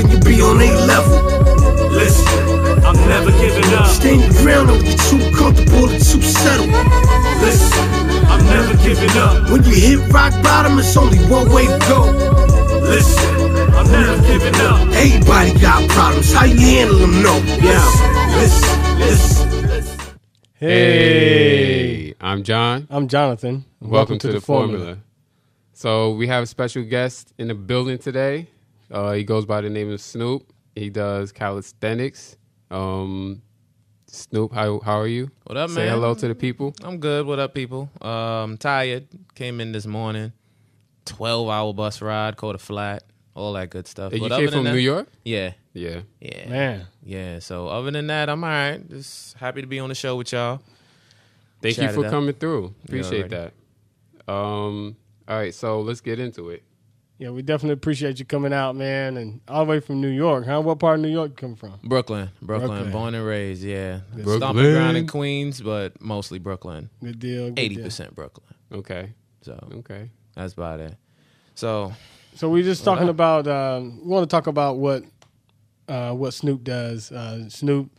and you be on a level. Listen, I'm never giving up. Stand your ground, don't be too comfortable or too settled. Listen, I'm never giving up. When you hit rock bottom, it's only one way to go. Listen, I'm never giving up. Everybody got problems, how you handle them, no. Yeah. Listen, listen, listen. Hey, I'm John. I'm Jonathan. Welcome, to, the, formula. So we have a special guest in the building today. Uh, he goes by the name of Snoop. He does calisthenics. Um, Snoop, how how are you? What up, Say man? Say hello to the people. I'm good. What up, people? Um, tired. Came in this morning. Twelve hour bus ride. Caught a flat. All that good stuff. Hey, you came other than from that- New York? Yeah, Yeah. yeah, Man, yeah. So other than that, I'm all right. Just happy to be on the show with y'all. Thank Chat you for coming through. Appreciate that. Um, all right, so let's get into it. Yeah, we definitely appreciate you coming out, man, and all the way from New York, huh? What part of New York you come from? Brooklyn, Brooklyn, Brooklyn. born and raised. Yeah, Brooklyn. stomping ground in Queens, but mostly Brooklyn. Good deal. Eighty percent Brooklyn. Okay. So Okay. that's about it. So So we're just talking Well, about. Um, we want to talk about what uh, what Snoop does. Uh, Snoop,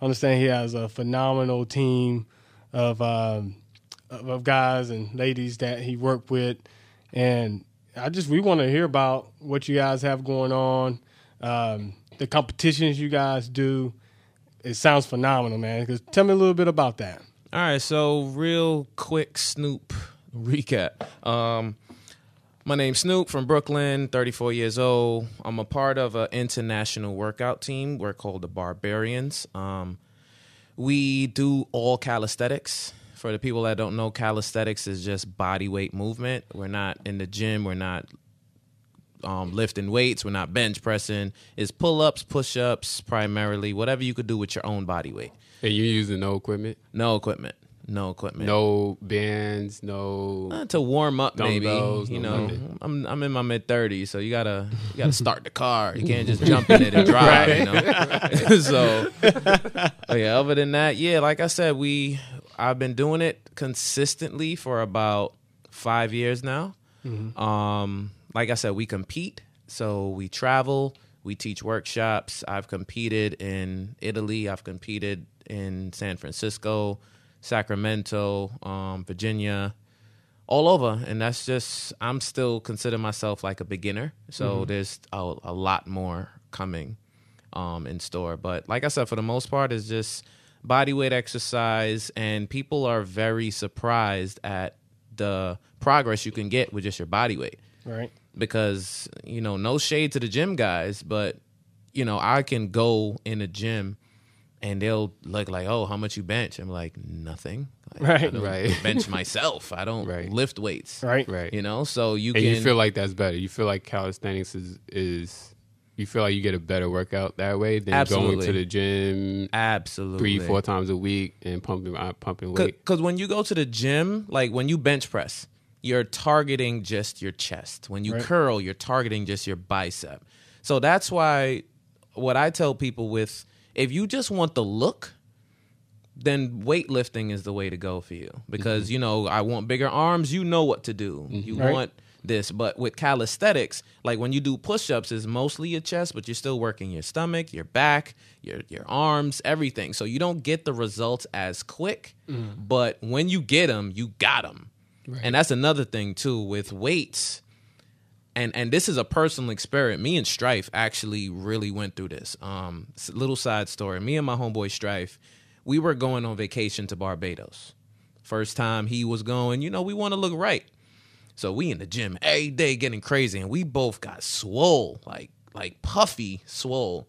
I understand he has a phenomenal team of, um, of of guys and ladies that he worked with, and I just we want to hear about what you guys have going on, um, the competitions you guys do. It sounds phenomenal, man. 'Cause tell me a little bit about that. All right, so real quick Snoop recap. Um, my name's Snoop from Brooklyn, 34 years old. I'm a part of an international workout team. We're called the Barbarians. Um, we do all calisthenics. For the people that don't know, calisthenics is just body weight movement. We're not in the gym. We're not um, lifting weights. We're not bench pressing. It's pull ups, push ups, primarily. Whatever you could do with your own body weight. And you're using no equipment? No equipment. No equipment. No bands, no Uh, to warm up, maybe. You know, nothing. I'm I'm in my mid thirties, so you gotta you gotta start the car. You can't just jump in it and drive. You know. so, yeah. Other than that, yeah, like I said, we I've been doing it consistently for about five years now. Um, like I said, we compete, so we travel. We teach workshops. I've competed in Italy. I've competed in San Francisco, Sacramento, um, Virginia all over and that's just i'm still consider myself like a beginner so there's a, a lot more coming um, in store but like i said for the most part it's just body weight exercise and people are very surprised at the progress you can get with just your body weight Right. because you know no shade to the gym guys but you know i can go in a gym and they'll look like oh how much you bench i'm like nothing Like, I Right. don't Right. bench myself i don't Right. lift weights Right. right. you know so you and can you feel like that's better. You feel like calisthenics is is you feel like you get a better workout that way than going to the gym absolutely three, four times a week and pumping uh, pumping weight. because when you go to the gym like when you bench press you're targeting just your chest when you Right. curl you're targeting just your bicep so that's why what i tell people with if you just want the look then weightlifting is the way to go for you because you know I want bigger arms. You know what to do. You Right. want this, but with calisthenics, like when you do push-ups, is mostly your chest, but you're still working your stomach, your back, your your arms, everything. So you don't get the results as quick, but when you get them, you got them. And that's another thing too with weights and and this is a personal experience. Me and Strife actually really went through this. Um, little side story. Me and my homeboy Strife, we were going on vacation to Barbados. First time he was going, you know, we want to look right. So we in the gym every day getting crazy, and we both got swole, like like puffy swole.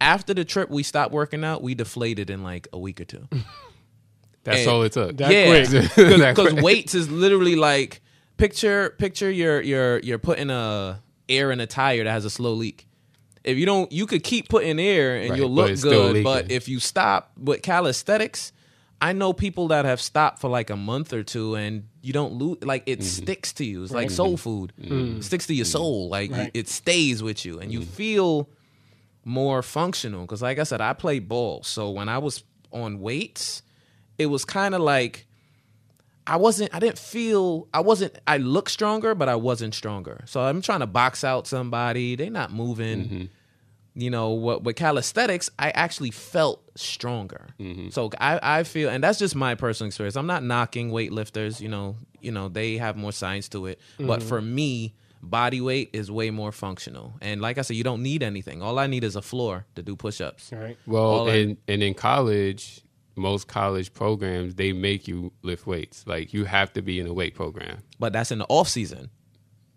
After the trip, we stopped working out. We deflated in like a week or two. That's and- all it took. That yeah, because weights is literally like picture picture you're you're you're putting a air in a tire that has a slow leak. If you don't, you could keep putting air and Right, you'll look it's still good. But if you stop with calisthenics, I know people that have stopped for like a month or two and you don't lose. Like it Mm-hmm. sticks to you. It's like soul food. It sticks to your soul. Like Right. it stays with you, and you Mm-hmm. feel more functional. Because like I said, I play ball, so when I was on weights, it was kind of like I wasn't I didn't feel I wasn't I looked stronger, but I wasn't stronger. So I'm trying to box out somebody. They're not moving. You know what with calisthenics i actually felt stronger Mm-hmm. so I, I feel and that's just my personal experience i'm not knocking weightlifters you know you know they have more science to it but Mm-hmm. for me body weight is way more functional and like i said you don't need anything all i need is a floor to do push-ups Right. Well, All I- and and in college, most college programs they make you lift weights. Like you have to be in a weight program, but that's in the off season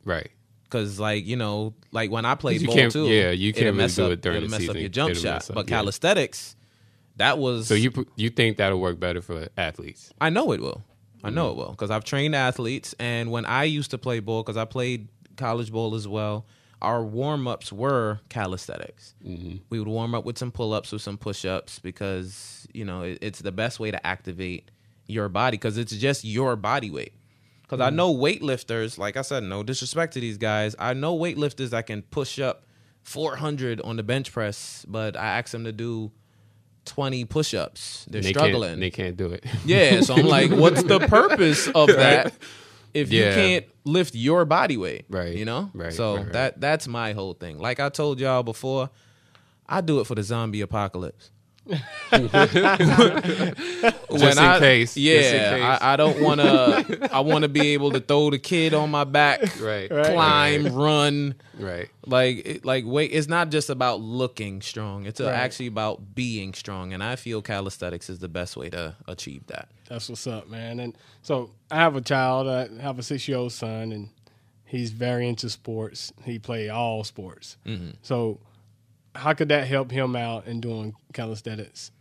right? Because like you know, like when I played ball too, yeah, you can't really mess do up, it during the mess up your jump It'll shot. up, but yeah. calisthenics, that was So you you think that'll work better for athletes? I know it will. I Mm-hmm. know it will because I've trained athletes, and when I used to play ball, because I played college ball as well, our warm ups were calisthenics. Mm-hmm. We would warm up with some pull ups or some push ups because you know it, it's the best way to activate your body because it's just your body weight. Because I mm. know weightlifters, like I said, no disrespect to these guys. I know weightlifters that can push up 400 on the bench press, but I ask them to do 20 push ups. They're they struggling. Can't, they can't do it. Yeah, so I'm like, what's the purpose of that if you can't lift your body weight? Right, You know? right, So right, right. that that's my whole thing. Like I told y'all before, I do it for the zombie apocalypse. When Just in I, case, just in Yeah, case. I, I don't want to. I want to be able to throw the kid on my back, Right, climb, right, run. right. Like, it, like, wait. It's not just about looking strong. It's uh Right. actually about being strong, and I feel calisthenics is the best way to achieve that. That's what's up, man. And so I have a child. I have a six year old son, and he's very into sports. He play all sports. So how could that help him out in doing calisthenics?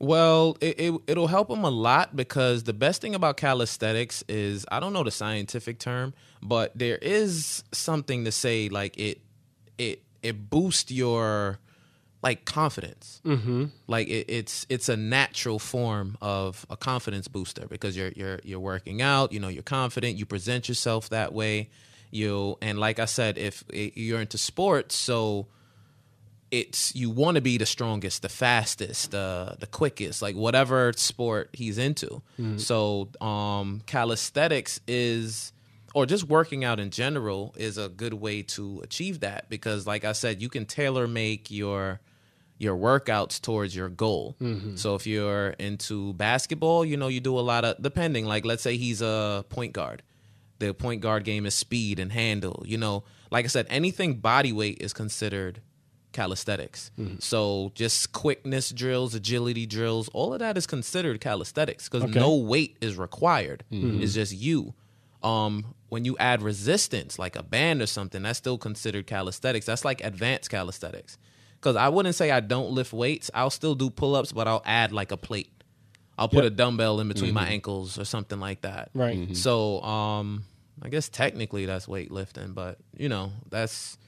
Well, it, it it'll help him a lot because the best thing about calisthenics is I don't know the scientific term, but there is something to say like it it it boosts your like confidence. Mm-hmm. Like it, it's it's a natural form of a confidence booster because you're you're you're working out. You know, you're confident. You present yourself that way. You and like I said, if you're into sports, so it's you want to be the strongest, the fastest, the the quickest, like whatever sport he's into. So, um, calisthenics is, or just working out in general, is a good way to achieve that because, like I said, you can tailor make your your workouts towards your goal. So if you're into basketball, you know, you do a lot of depending. Like let's say he's a point guard. The point guard game is speed and handle. You know, like I said, anything body weight is considered calisthenics. So just quickness drills, agility drills, all of that is considered calisthenics because Okay. no weight is required. It's just you. Um, when you add resistance, like a band or something, that's still considered calisthenics. That's like advanced calisthenics. Because I wouldn't say I don't lift weights. I'll still do pull ups, but I'll add like a plate. I'll put Yep. a dumbbell in between my ankles or something like that. Right. So, um, I guess technically that's weightlifting, but you know, that's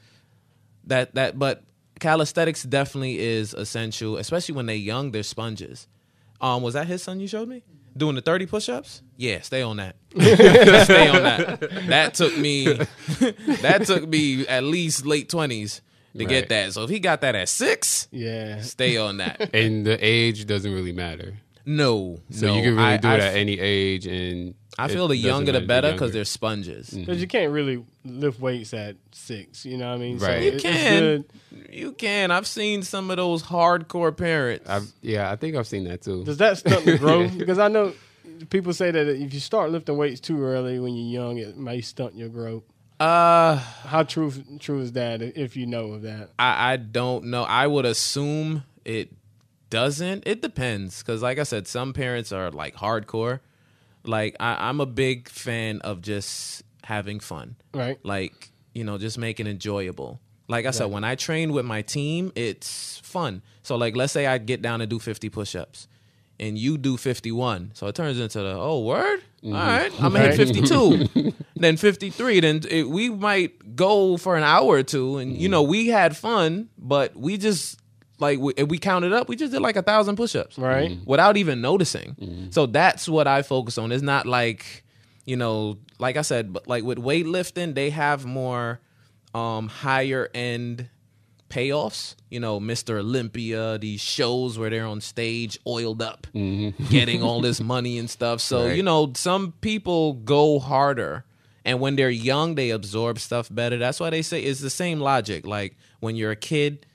that that. But calisthenics definitely is essential, especially when they're young. They're sponges. Um, was that his son you showed me doing the thirty push-ups? Yeah, stay on that. stay on that. That took me. that took me at least late twenties to get that. So if he got that at six, Yeah. stay on that. And the age doesn't really matter. No, So no, you can really I- do it f- at any age, and I feel the younger the better because they're sponges. Because you can't really lift weights at six. You know what I mean? Right. So You it- can. good. You can. I've seen some of those hardcore parents. I've, yeah, I think I've seen that too. Does that stunt the growth? because I know people say that if you start lifting weights too early when you're young, it may stunt your growth. uh, How true true is that? If you know of that, I, I don't know. I would assume it doesn't. It depends because, like I said, some parents are like hardcore. Like I, I'm a big fan of just having fun. right? like you know just make it enjoyable. Like i said when i train with my team it's fun. So like let's say i get down and do 50 push-ups and you do 51 so it turns into the oh word? Mm-hmm. All right i'm gonna hit 52 then 53 then it, we might go for an hour or two and you mm. know we had fun but we just like we, if we counted up we just did like a thousand push-ups Right. Mm-hmm. without even noticing. Mm-hmm. So that's what I focus on. It's not like, you know, like I said, but like with weightlifting, they have more um higher end payoffs. You know, Mr. Olympia, these shows where they're on stage oiled up, mm-hmm. getting all this money and stuff. So, Right. you know, some people go harder. And when they're young, they absorb stuff better. That's why they say it's the same logic. Like when you're a kid,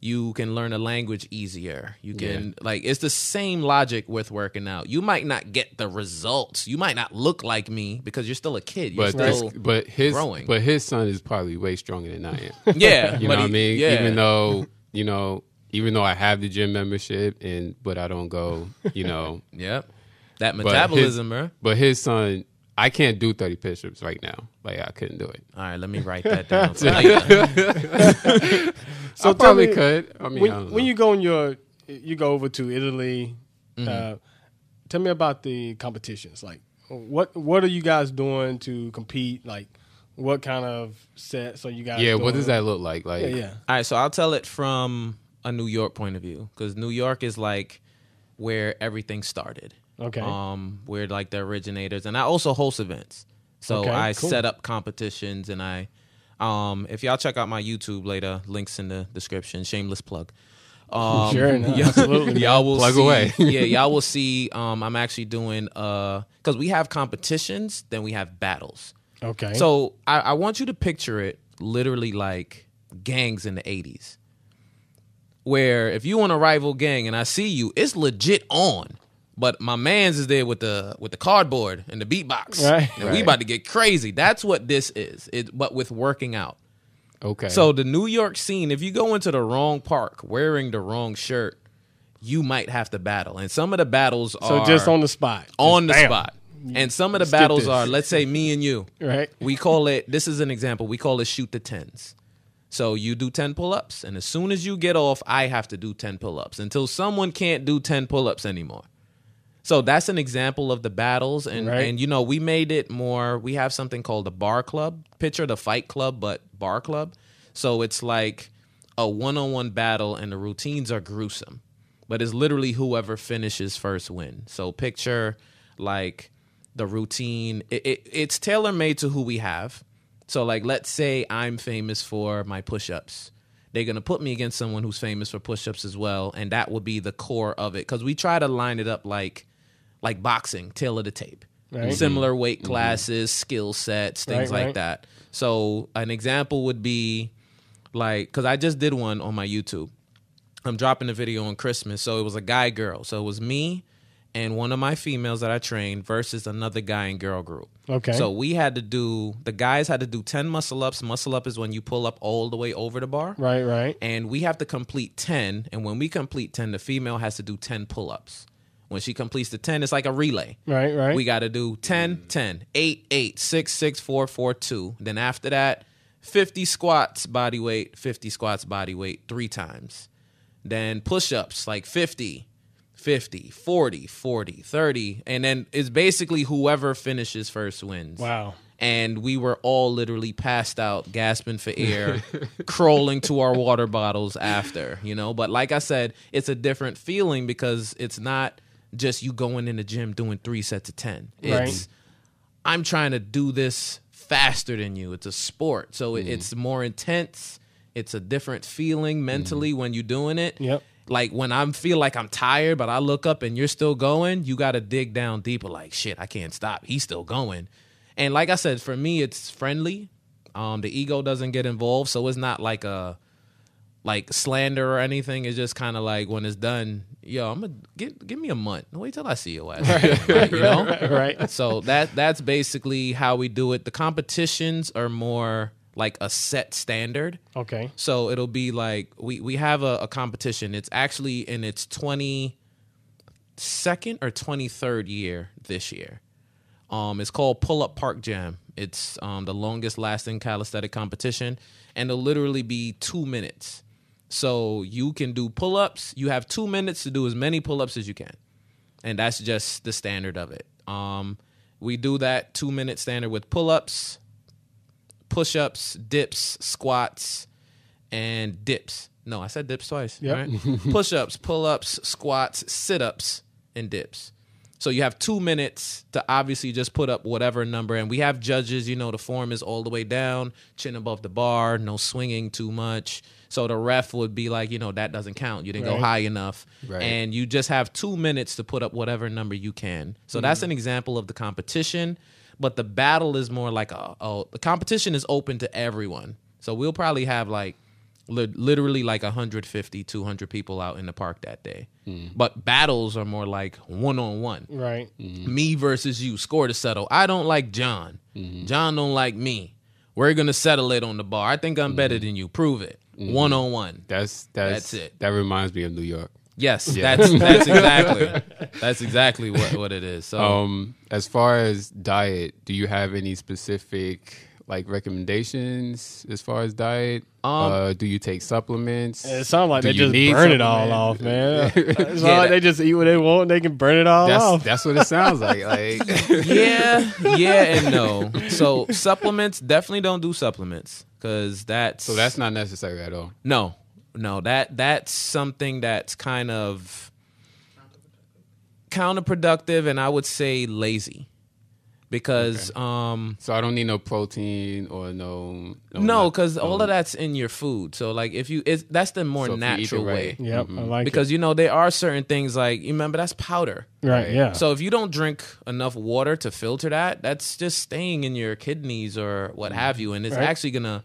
You can learn a language easier. You can like it's the same logic with working out. You might not get the results. You might not look like me because you're still a kid. You're But still but his growing. but his son is probably way stronger than I am. yeah. You but know what I mean? Yeah. Even though you know, even though I have the gym membership and but I don't go, you know. Yep. That but metabolism, his, bro. But his son, I can't do thirty push-ups right now. Like I couldn't do it. All right, let me write that down. So I tell probably me, could. I mean, I when, don't when you go on your, you go over to Italy. Mm-hmm. Uh, tell me about the competitions. Like, what what are you guys doing to compete? Like, what kind of sets are you guys? yeah, doing? what does that look like? Like, Yeah, yeah. All right, so I'll tell it from a New York point of view because New York is like where everything started. Okay. Um, we're like the originators, and I also host events. So Okay, I cool. set up competitions, and I, um, if y'all check out my YouTube later, links in the description. Shameless plug. Um, Sure, no, y'all- absolutely. Y'all will Plug see, away. yeah, y'all will see. Um, I'm actually doing uh, because we have competitions, then we have battles. Okay. So I, I want you to picture it literally like gangs in the 80s. Where if you want a rival gang and I see you, it's legit on. But my man's is there with the with the cardboard and the beatbox. Right. And we about to get crazy. That's what this is. It but with working out. okay. So the New York scene, if you go into the wrong park wearing the wrong shirt, you might have to battle. And some of the battles are so just on the spot. on the bam. spot. And some of the Let's battles this. are, let's say me and you. Right. We call it, this is an example, we call it shoot the tens. So you do 10 pull ups, and as soon as you get off, I have to do 10 pull ups until someone can't do 10 pull ups anymore. So that's an example of the battles. And, Right. and, you know, we made it more, we have something called the bar club. Picture the fight club, but bar club. So it's like a one on one battle, and the routines are gruesome. But it's literally whoever finishes first win. So picture like the routine. It, it, it's tailor made to who we have. So like, let's say I'm famous for my push ups. They're gonna put me against someone who's famous for push ups as well, and that would be the core of it. Because we try to line it up like like boxing, tail of the tape. Right. Similar mm-hmm. weight mm-hmm. classes, skill sets, things Right, like right. that. So an example would be like because I just did one on my YouTube. I'm dropping a video on Christmas, so it was a guy girl. So it was me and one of my females that I trained versus another guy and girl group. Okay. So we had to do the guys had to do 10 muscle ups. Muscle up is when you pull up all the way over the bar. Right. Right. And we have to complete 10. And when we complete 10, the female has to do 10 pull ups. When she completes the 10, it's like a relay. Right. Right. We got to do 10, mm. 10, 8, 8, 6, 6, 4, 4, 2. Then after that, 50 squats body weight, 50 squats body weight three times. Then push ups like 50, 50, 40, 40, 30. And then it's basically whoever finishes first wins. wow. And we were all literally passed out, gasping for air, crawling to our water bottles after, you know. But like I said, it's a different feeling because it's not just you going in the gym doing three sets of 10. It's, Right. I'm trying to do this faster than you. It's a sport. So it it's more intense. It's a different feeling mentally when you're doing it. Yep. Like when I feel like I'm tired, but I look up and you're still going, you got to dig down deeper. Like, shit, I can't stop. He's still going. And like I said, for me, it's friendly. Um, the ego doesn't get involved, so it's not like a like slander or anything. It's just kind of like when it's done, yo, I'm gonna give give me a month. Wait till I see your ass. Like, you know, Right. so that that's basically how we do it. The competitions are more like a set standard. Okay. So it'll be like we we have a, a competition. It's actually in its twenty second or twenty third year this year. Um, it's called Pull Up Park Jam. It's um, the longest lasting calisthenic competition, and it'll literally be two minutes. So you can do pull ups. You have two minutes to do as many pull ups as you can, and that's just the standard of it. Um, we do that two minute standard with pull ups, push ups, dips, squats, and dips. No, I said dips twice. Yep. Right? push ups, pull ups, squats, sit ups, and dips. So you have two minutes to obviously just put up whatever number. And we have judges, you know, the form is all the way down, chin above the bar, no swinging too much. So the ref would be like, you know, that doesn't count. You didn't go high enough. Right. And you just have two minutes to put up whatever number you can. So mm-hmm. that's an example of the competition. But the battle is more like a, a the competition is open to everyone. So we'll probably have like Li- literally like 150, 200 people out in the park that day. But battles are more like one on one. Right. Mm-hmm. Me versus you, score to settle. I don't like John. Mm-hmm. John don't like me. We're gonna settle it on the bar. I think I'm better mm-hmm. than you. Prove it. One on one. That's that's, That's it. That reminds me of New York. Yes, that's that's exactly that's exactly what, what it is. So Um, as far as diet, do you have any specific like recommendations as far as diet? Um, uh, do you take supplements? It sounds like Do they just need burn it all off, man. It's Yeah, like that- they just eat what they want and they can burn it all That's off. that's what it sounds like. Like yeah, yeah, and no. So supplements definitely don't do supplements because that's so that's not necessary at all. no, no. That that's something that's kind of counterproductive, and I would say lazy because um So I don't need no protein or no no, nut- because all um, of that's in your food. So like if you, it's that's the more So if you eat it natural way. right. yep, I like Because you know there are certain things like you remember that's powder. it. Right, yeah. So if you don't drink enough water to filter that, that's just staying in your kidneys or what have you, and it's Right. actually gonna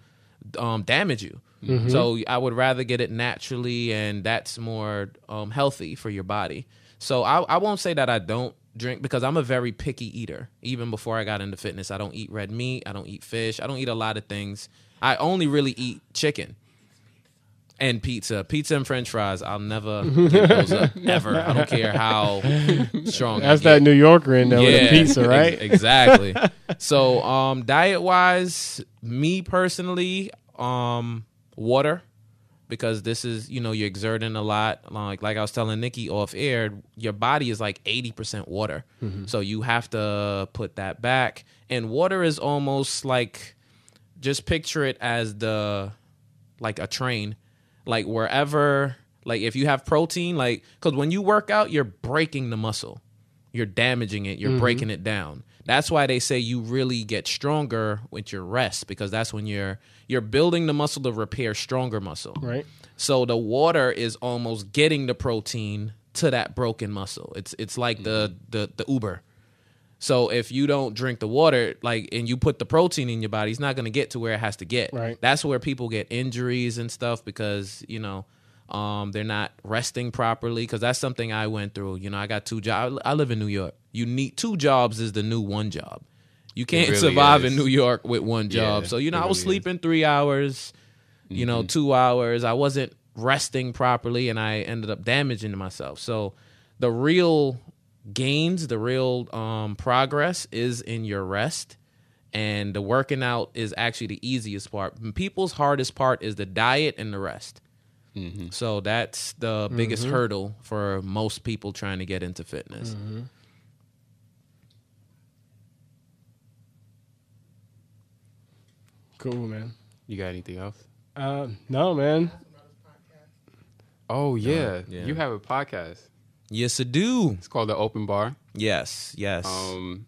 um, damage you. So I would rather get it naturally, and that's more um, healthy for your body. So I, I won't say that I don't drink because I'm a very picky eater. Even before I got into fitness, I don't eat red meat. I don't eat fish. I don't eat a lot of things. I only really eat chicken and pizza. Pizza and French fries. I'll never give those up ever. I don't care how strong. I That's get. that New Yorker in there with the pizza, ex- right? exactly. so, um, diet wise, me personally, um, water, because this is you know you're exerting a lot. Like like I was telling Nikki off air, your body is like eighty percent water, mm-hmm. so you have to put that back. And water is almost like, just picture it as the, like a train, like wherever. Like if you have protein, like because when you work out, you're breaking the muscle you're damaging it, you're mm-hmm. breaking it down. That's why they say you really get stronger with your rest because that's when you're you're building the muscle to repair stronger muscle. Right. So the water is almost getting the protein to that broken muscle. It's it's like the mm-hmm. the the Uber. So if you don't drink the water, like, and you put the protein in your body, it's not going to get to where it has to get. Right. That's where people get injuries and stuff because you know um, they're not resting properly. Because that's something I went through. You know, I got two jobs. I live in New York. You need two jobs is the new one job. You can't really survive is. in New York with one job. Yeah, so you know, it I was really is. sleeping three hours. You know, two hours. I wasn't resting properly, and I ended up damaging myself. So the real gains, the real um, progress is in your rest. And the working out is actually the easiest part. People's hardest part is the diet and the rest. So that's the biggest hurdle for most people trying to get into fitness. Cool, man. You got anything else? Uh, no, man. Oh yeah. yeah. you have a podcast. Yes, I do. It's called the Open Bar. Yes, yes. Um,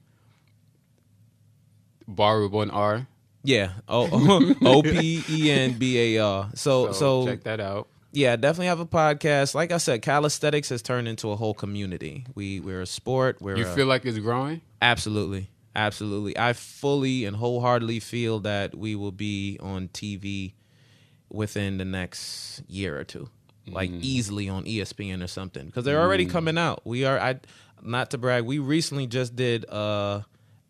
bar with one R. yeah. O O P E N B A R. So So, so check that out. Yeah, definitely have a podcast. Like I said, calisthenics has turned into a whole community. We we're a sport. We're You a- feel like it's growing? Absolutely. Absolutely. I fully and wholeheartedly feel that we will be on TV within the next year or two. Like easily on ESPN or something. Because they're already coming out. We are I not to brag, we recently just did a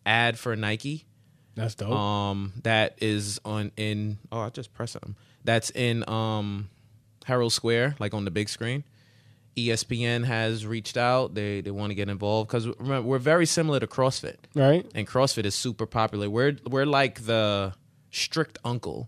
ad for Nike. That's dope. Um that is on in oh I just pressed something. That's in um Herald Square, like on the big screen. ESPN has reached out. They they want to get involved because remember we're very similar to CrossFit, right. and CrossFit is super popular. We're we're like the strict uncle,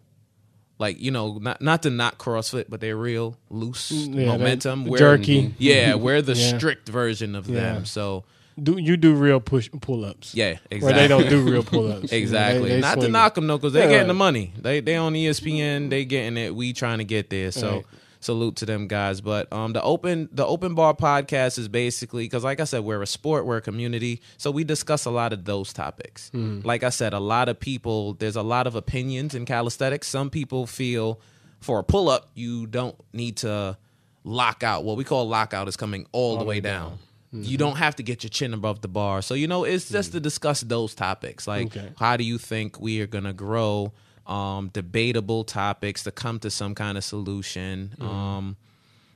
like you know, not not to not CrossFit, but they're real loose Mm, Yeah, momentum. We're, jerky. Yeah, we're the Yeah. strict version of Yeah. them. So Do you do real push pull ups? yeah, exactly. Where they don't do real pull ups. Exactly. Not to knock them though, because they Yeah, getting right. the money. They they on ESPN. They getting it. We trying to get there. So Right. Salute to them guys. But um, the open the open bar podcast is basically because, like I said, we're a sport, we're a community, so we discuss a lot of those topics. Hmm. Like I said, a lot of people. There's a lot of opinions in calisthenics. Some people feel for a pull up, you don't need to lock out. What we call lockout is coming all, the way down. Mm-hmm. You don't have to get your chin above the bar. So you know, it's just to discuss those topics. Like, Okay. how do you think we are gonna grow um, debatable topics to come to some kind of solution. Um,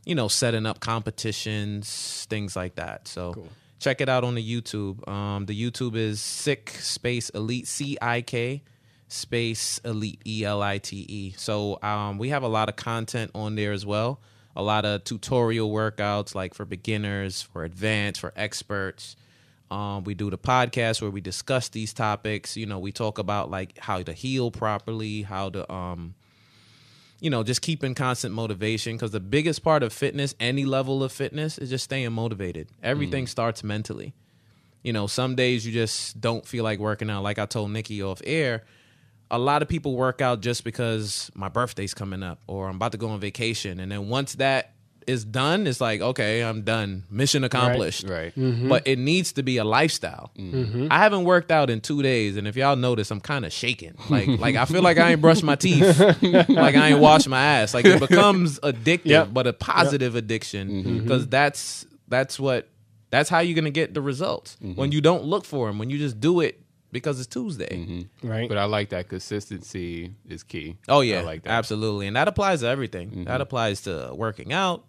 you know, setting up competitions, things like that. So check it out on the YouTube. Um, the YouTube is Sick Space Elite C I K Space Elite E L I T E. So um, we have a lot of content on there as well. A lot of tutorial workouts, like for beginners, for advanced, for experts. Um, we do the podcast where we discuss these topics. You know, we talk about like how to heal properly, how to um, you know, just keeping constant motivation because the biggest part of fitness, any level of fitness, is just staying motivated. Everything starts mentally. You know, some days you just don't feel like working out. Like I told Nikki off air, a lot of people work out just because my birthday's coming up or I'm about to go on vacation. And then once that is done, it's like, okay, I'm done. Mission accomplished. Right. Mm-hmm. But it needs to be a lifestyle. Mm-hmm. I haven't worked out in two days, and if y'all notice, I'm kind of shaking. Like, like I feel like I ain't brushed my teeth, like I ain't washed my ass. Like it becomes addictive, Yep. but a positive addiction mm-hmm. because that's that's what that's how you're gonna get the results when you don't look for them. When you just do it because it's Tuesday. Right. But I like that consistency is key. Oh yeah, I like that. absolutely, and that applies to everything. That applies to working out,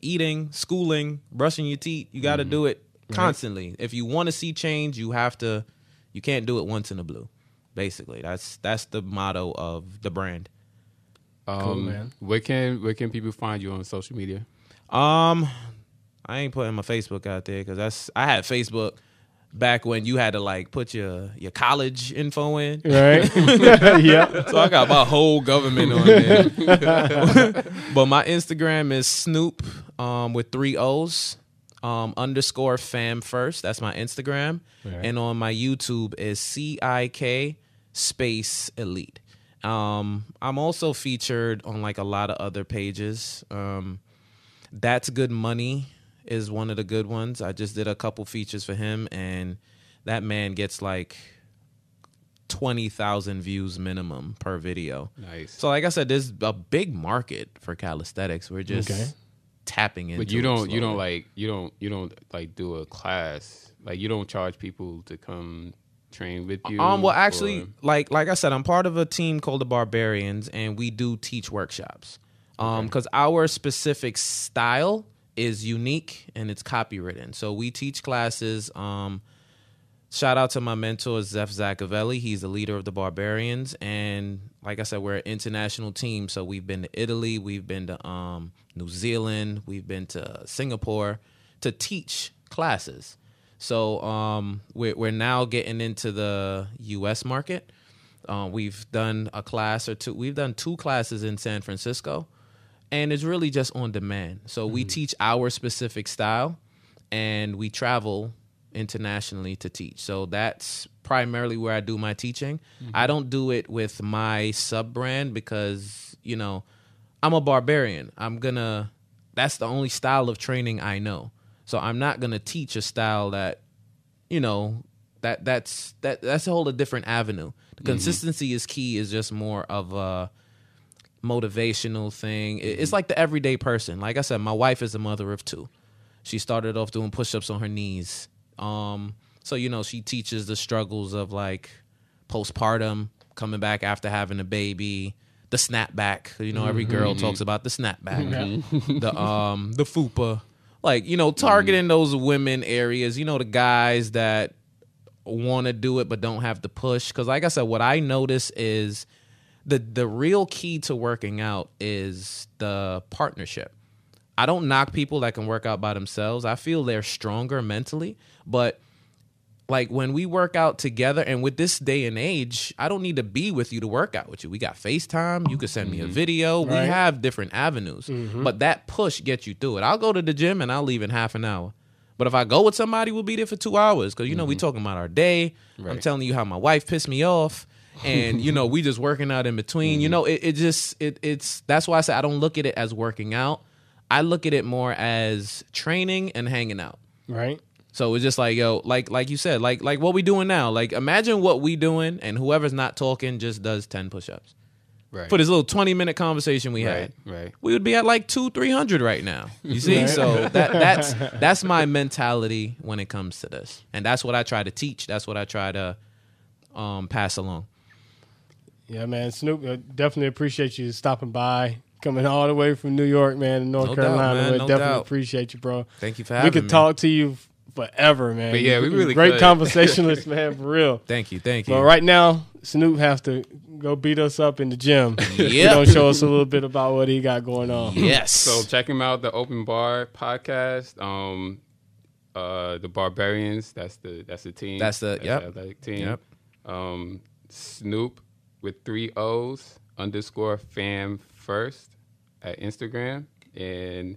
eating, schooling, brushing your teeth. You got to do it constantly. If you want to see change, you have to. You can't do it once in a blue. Basically, that's that's the motto of the brand. Um, man. Where can where can people find you on social media? Um, I ain't putting my Facebook out there because that's I had Facebook back when you had to like put your your college info in. right. yep. So I got my whole government on there. but my Instagram is Snoop um, with three O's um, underscore fam first. That's my Instagram. Right. And on my YouTube is C I K space elite. Um, I'm also featured on like a lot of other pages. Um, That's Good Money is one of the good ones. I just did a couple features for him, and that man gets like twenty thousand views minimum per video. Nice. So, like I said, there's a big market for calisthenics. We're just Okay. tapping into. but you don't you don't like you don't you don't like do a class like you don't charge people to come train with you. Um. Well, actually, or- like like I said, I'm part of a team called the Barbarians, and we do teach workshops. Um, because our specific style is unique and it's copywritten. So we teach classes. Um, shout out to my mentor Zef Zakaveli. He's the leader of the Barbarians, and like I said, we're an international team. So we've been to Italy, we've been to um, New Zealand, we've been to Singapore to teach classes. So um, we're we're now getting into the U.S. market. Uh, we've done a class or two. We've done two classes in San Francisco, and it's really just on demand. So we mm-hmm. teach our specific style, and we travel internationally to teach. So that's primarily where I do my teaching. I mm-hmm. don't do it with my sub brand because you know I'm a barbarian. I'm gonna. That's the only style of training I know. So I'm not gonna teach a style that, you know, that that's that that's a whole different avenue. The mm-hmm. consistency is key. Is just more of a motivational thing. It- It's mm-hmm. like the everyday person. Like I said, my wife is a mother of two. She started off doing push-ups on her knees. Um, so you know, she teaches the struggles of like postpartum, coming back after having a baby, the snapback. You know, every mm-hmm. girl mm-hmm. talks about the snapback, the um, the fupa. Like you know, targeting those women areas. You know, the guys that want to do it but don't have the push. Because like I said, what I notice is the the real key to working out is the partnership. I don't knock people that can work out by themselves. I feel they're stronger mentally, but like when we work out together and with this day and age, I don't need to be with you to work out with you. We got FaceTime, you could send me a mm-hmm. video. We have different avenues. Mm-hmm. But that push gets you through it. I'll go to the gym and I'll leave in half an hour. But if I go with somebody, we'll be there for two hours because you know we mm-hmm. talking about our day. I'm telling you how my wife pissed me off, and you know we just working out in between. You know it, it just it it's that's why I say I don't look at it as working out. I look at it more as training and hanging out. Right. So it's just like yo, like like you said, like like what we doing now. Like imagine what we doing, and whoever's not talking just does ten push-ups right. for this little twenty minute conversation we right, had. right. We would be at like two, three hundred right now. You see, so that that's that's my mentality when it comes to this, and that's what I try to teach. That's what I try to um, pass along. Yeah, man. Snoop, uh, definitely appreciate you stopping by, coming all the way from New York, man, to North No Carolina. man. man. No definitely doubt. appreciate you, bro. Thank you for having me. we could me. talk to you forever, man. But yeah, we You're really great could. conversationalist, man, for real. Thank you, thank you. But right now, Snoop has to go beat us up in the gym. He Yep. gonna show us a little bit about what he got going on. Yes. So check him out, the Open Bar podcast. Um, uh, the Barbarians. That's the that's the team. That's the- yep. athletic team. Yep. Um, Snoop with three O's underscore fam first at Instagram and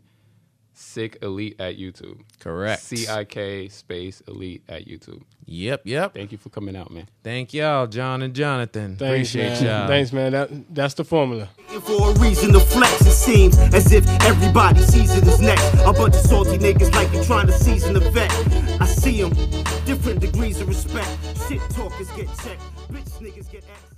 Sick Elite at YouTube. Correct. C I K space Elite at YouTube. Yep, yep. Thank you for coming out, man. Thank y'all, John and Jonathan. Thanks, Appreciate man. y'all. Thanks, man. That that's the formula. For a reason to flex, it seems as if everybody season is next. A bunch of salty niggas like they trying to season the vet. I see them, different degrees of respect. Shit talkers get checked, bitch niggas get X.